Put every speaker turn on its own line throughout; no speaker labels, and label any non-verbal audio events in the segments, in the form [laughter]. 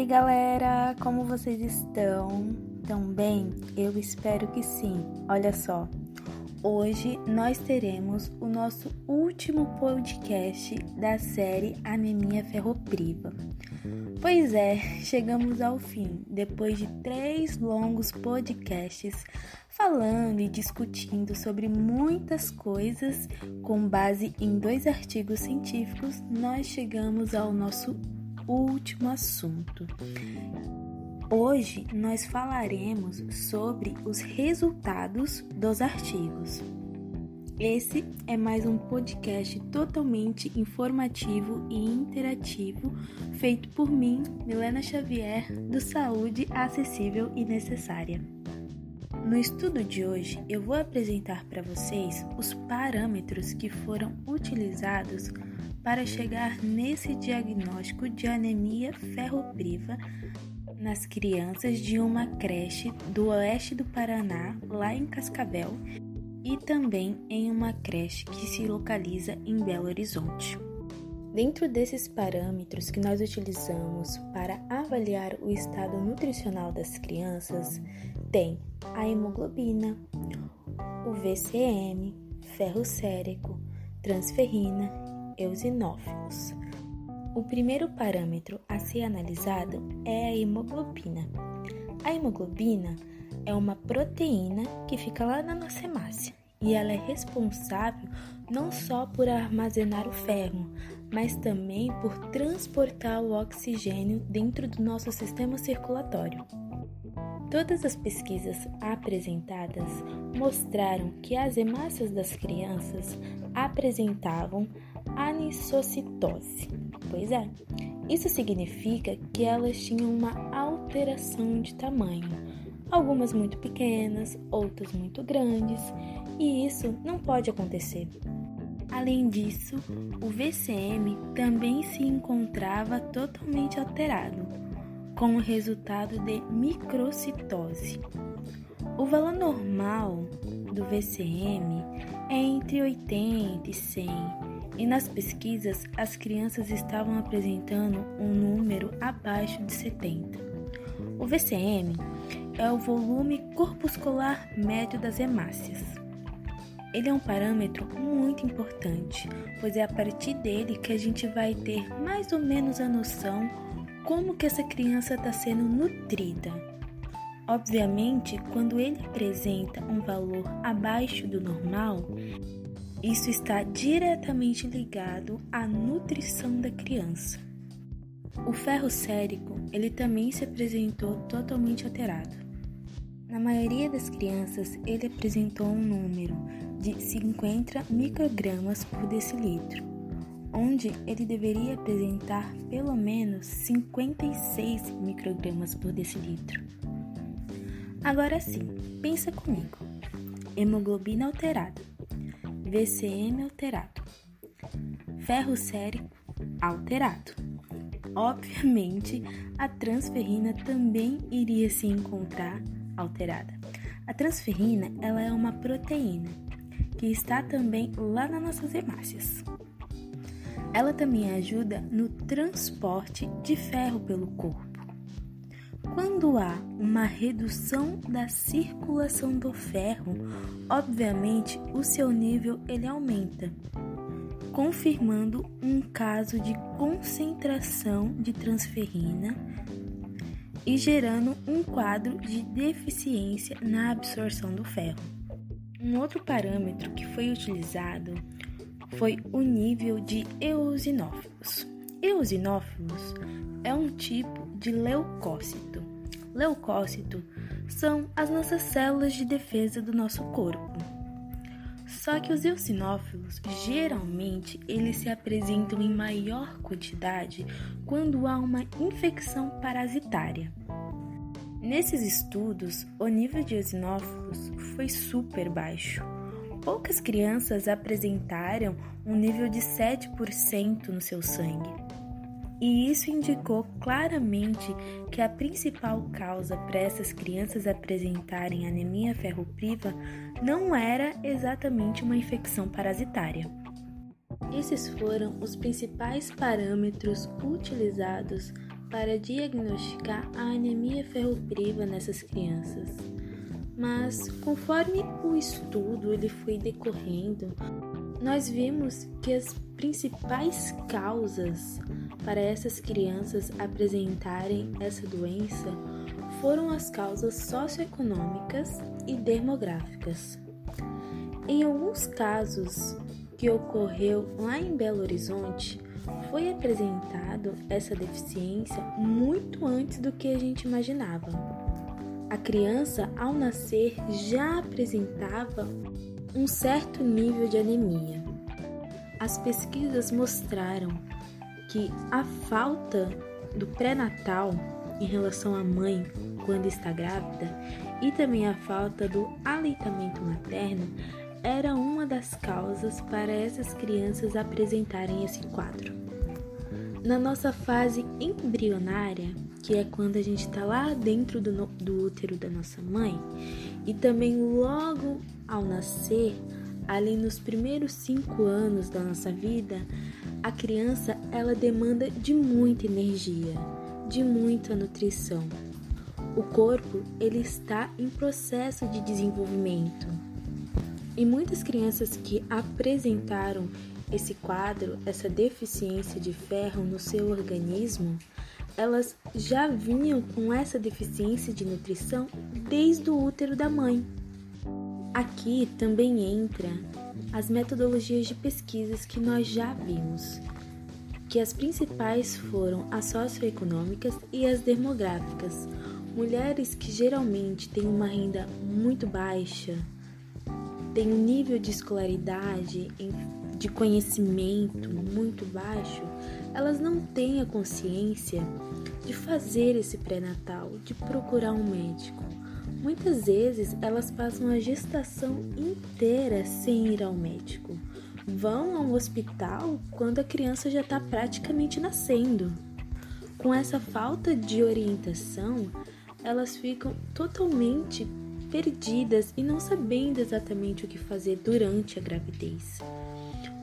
Oi, galera, como vocês estão? Tão bem? Eu espero que sim. Olha só, hoje nós teremos o nosso último podcast da série Anemia Ferropriva. Pois é, chegamos ao fim, depois de três longos podcasts falando e discutindo sobre muitas coisas com base em dois artigos científicos, nós chegamos ao nosso último assunto. Hoje nós falaremos sobre os resultados dos artigos. Esse é mais um podcast totalmente informativo e interativo feito por mim, Milena Xavier, do Saúde Acessível e Necessária. No estudo de hoje, eu vou apresentar para vocês os parâmetros que foram utilizados para chegar nesse diagnóstico de anemia ferropriva nas crianças de uma creche do oeste do Paraná, lá em Cascavel, e também em uma creche que se localiza em Belo Horizonte. Dentro desses parâmetros que nós utilizamos para avaliar o estado nutricional das crianças, tem a hemoglobina, o VCM, ferro sérico, transferrina, eosinófilos. O primeiro parâmetro a ser analisado é a hemoglobina. A hemoglobina é uma proteína que fica lá na nossa hemácia e ela é responsável não só por armazenar o ferro, mas também por transportar o oxigênio dentro do nosso sistema circulatório. Todas as pesquisas apresentadas mostraram que as hemácias das crianças apresentavam anisocitose. Pois é, isso significa que elas tinham uma alteração de tamanho, algumas muito pequenas, outras muito grandes, e isso não pode acontecer. Além disso, o VCM também se encontrava totalmente alterado, com o resultado de microcitose. O valor normal do VCM é entre 80 e 100, e nas pesquisas as crianças estavam apresentando um número abaixo de 70. O VCM é o volume corpuscular médio das hemácias. Ele é um parâmetro muito importante, pois é a partir dele que a gente vai ter mais ou menos a noção como que essa criança está sendo nutrida. Obviamente, quando ele apresenta um valor abaixo do normal, isso está diretamente ligado à nutrição da criança. O ferro sérico, ele também se apresentou totalmente alterado. Na maioria das crianças, ele apresentou um número de 50 microgramas por decilitro, onde ele deveria apresentar pelo menos 56 microgramas por decilitro. Agora sim, pensa comigo. Hemoglobina alterada, VCM alterado, ferro sérico alterado. Obviamente, a transferrina também iria se encontrar alterada. A transferrina ela é uma proteína que está também lá nas nossas hemácias. Ela também ajuda no transporte de ferro pelo corpo. Quando há uma redução da circulação do ferro, obviamente o seu nível ele aumenta, confirmando um caso de concentração de transferrina e gerando um quadro de deficiência na absorção do ferro. Um outro parâmetro que foi utilizado foi o nível de eosinófilos. Eosinófilos é um tipo de leucócito. Leucócito são as nossas células de defesa do nosso corpo. Só que os eosinófilos, geralmente, eles se apresentam em maior quantidade quando há uma infecção parasitária. Nesses estudos, o nível de eosinófilos foi super baixo. Poucas crianças apresentaram um nível de 7% no seu sangue. E isso indicou claramente que a principal causa para essas crianças apresentarem anemia ferropriva não era exatamente uma infecção parasitária. Esses foram os principais parâmetros utilizados para diagnosticar a anemia ferropriva nessas crianças. Mas conforme o estudo ele foi decorrendo, nós vimos que as principais causas para essas crianças apresentarem essa doença foram as causas socioeconômicas e demográficas. Em alguns casos que ocorreu lá em Belo Horizonte, foi apresentado essa deficiência muito antes do que a gente imaginava. A criança, ao nascer, já apresentava um certo nível de anemia. As pesquisas mostraram que a falta do pré-natal em relação à mãe quando está grávida e também a falta do aleitamento materno era uma das causas para essas crianças apresentarem esse quadro. Na nossa fase embrionária, que é quando a gente está lá dentro do, do útero da nossa mãe, e também logo ao nascer, ali nos primeiros cinco anos da nossa vida, a criança ela demanda de muita energia, de muita nutrição. O corpo ele está em processo de desenvolvimento. E muitas crianças que apresentaram esse quadro, essa deficiência de ferro no seu organismo, elas já vinham com essa deficiência de nutrição desde o útero da mãe. Aqui também entra as metodologias de pesquisas que nós já vimos, que as principais foram as socioeconômicas e as demográficas. Mulheres que geralmente têm uma renda muito baixa, têm um nível de escolaridade de conhecimento muito baixo, elas não têm a consciência de fazer esse pré-natal, de procurar um médico. Muitas vezes elas passam a gestação inteira sem ir ao médico. Vão ao hospital quando a criança já está praticamente nascendo. Com essa falta de orientação, elas ficam totalmente perdidas e não sabendo exatamente o que fazer durante a gravidez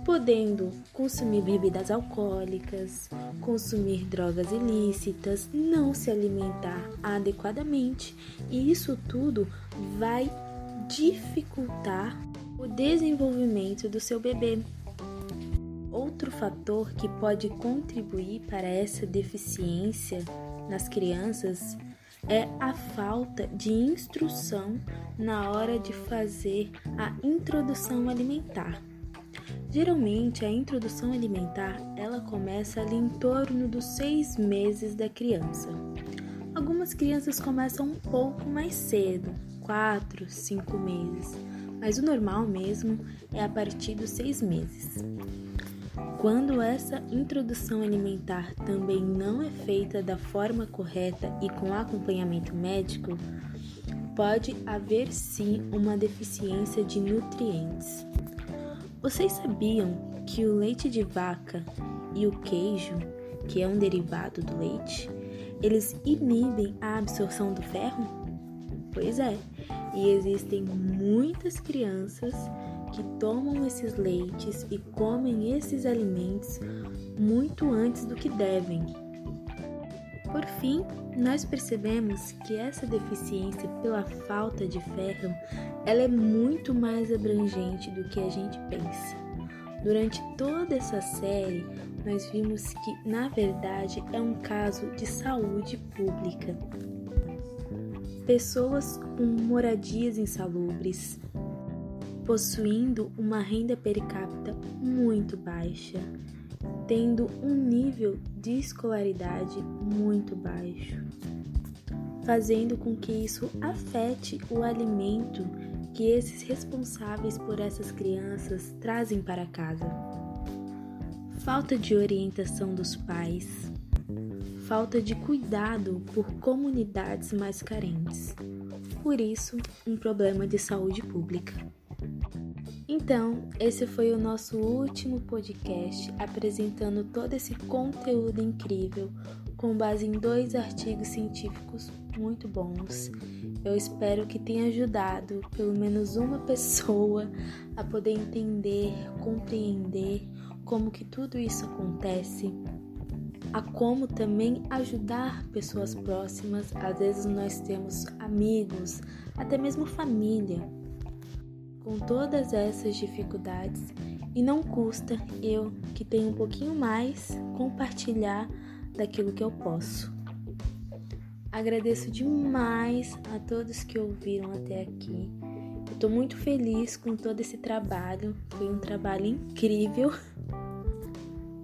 podendo consumir bebidas alcoólicas, consumir drogas ilícitas, não se alimentar adequadamente, e isso tudo vai dificultar o desenvolvimento do seu bebê. Outro fator que pode contribuir para essa deficiência nas crianças é a falta de instrução na hora de fazer a introdução alimentar. Geralmente, a introdução alimentar ela começa ali em torno dos seis meses da criança. Algumas crianças começam um pouco mais cedo, quatro, cinco meses, mas o normal mesmo é a partir dos seis meses. Quando essa introdução alimentar também não é feita da forma correta e com acompanhamento médico, pode haver sim uma deficiência de nutrientes. Vocês sabiam que o leite de vaca e o queijo, que é um derivado do leite, eles inibem a absorção do ferro? Pois é, e existem muitas crianças que tomam esses leites e comem esses alimentos muito antes do que devem. Por fim, nós percebemos que essa deficiência pela falta de ferro, ela é muito mais abrangente do que a gente pensa. Durante toda essa série, nós vimos que, na verdade, é um caso de saúde pública. Pessoas com moradias insalubres, possuindo uma renda per capita muito baixa, tendo um nível de escolaridade muito baixo, fazendo com que isso afete o alimento que esses responsáveis por essas crianças trazem para casa. Falta de orientação dos pais, falta de cuidado por comunidades mais carentes. Por isso, um problema de saúde pública. Então, esse foi o nosso último podcast apresentando todo esse conteúdo incrível com base em dois artigos científicos muito bons. Eu espero que tenha ajudado pelo menos uma [laughs] pessoa a poder entender, compreender como que tudo isso acontece. a como também ajudar pessoas próximas. Às vezes nós temos amigos, até mesmo família, com todas essas dificuldades e não custa eu, que tenho um pouquinho mais, compartilhar daquilo que eu posso. Agradeço demais a todos que ouviram até aqui. Estou muito feliz com todo esse trabalho, foi um trabalho incrível.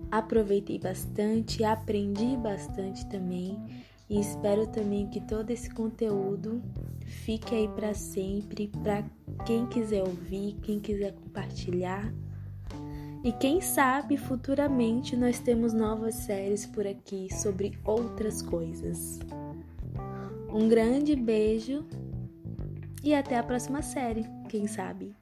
Aproveitei bastante, aprendi bastante também e espero também que todo esse conteúdo fique aí para sempre, para quem quiser ouvir, quem quiser compartilhar. E quem sabe futuramente nós temos novas séries por aqui sobre outras coisas. Um grande beijo e até a próxima série, quem sabe?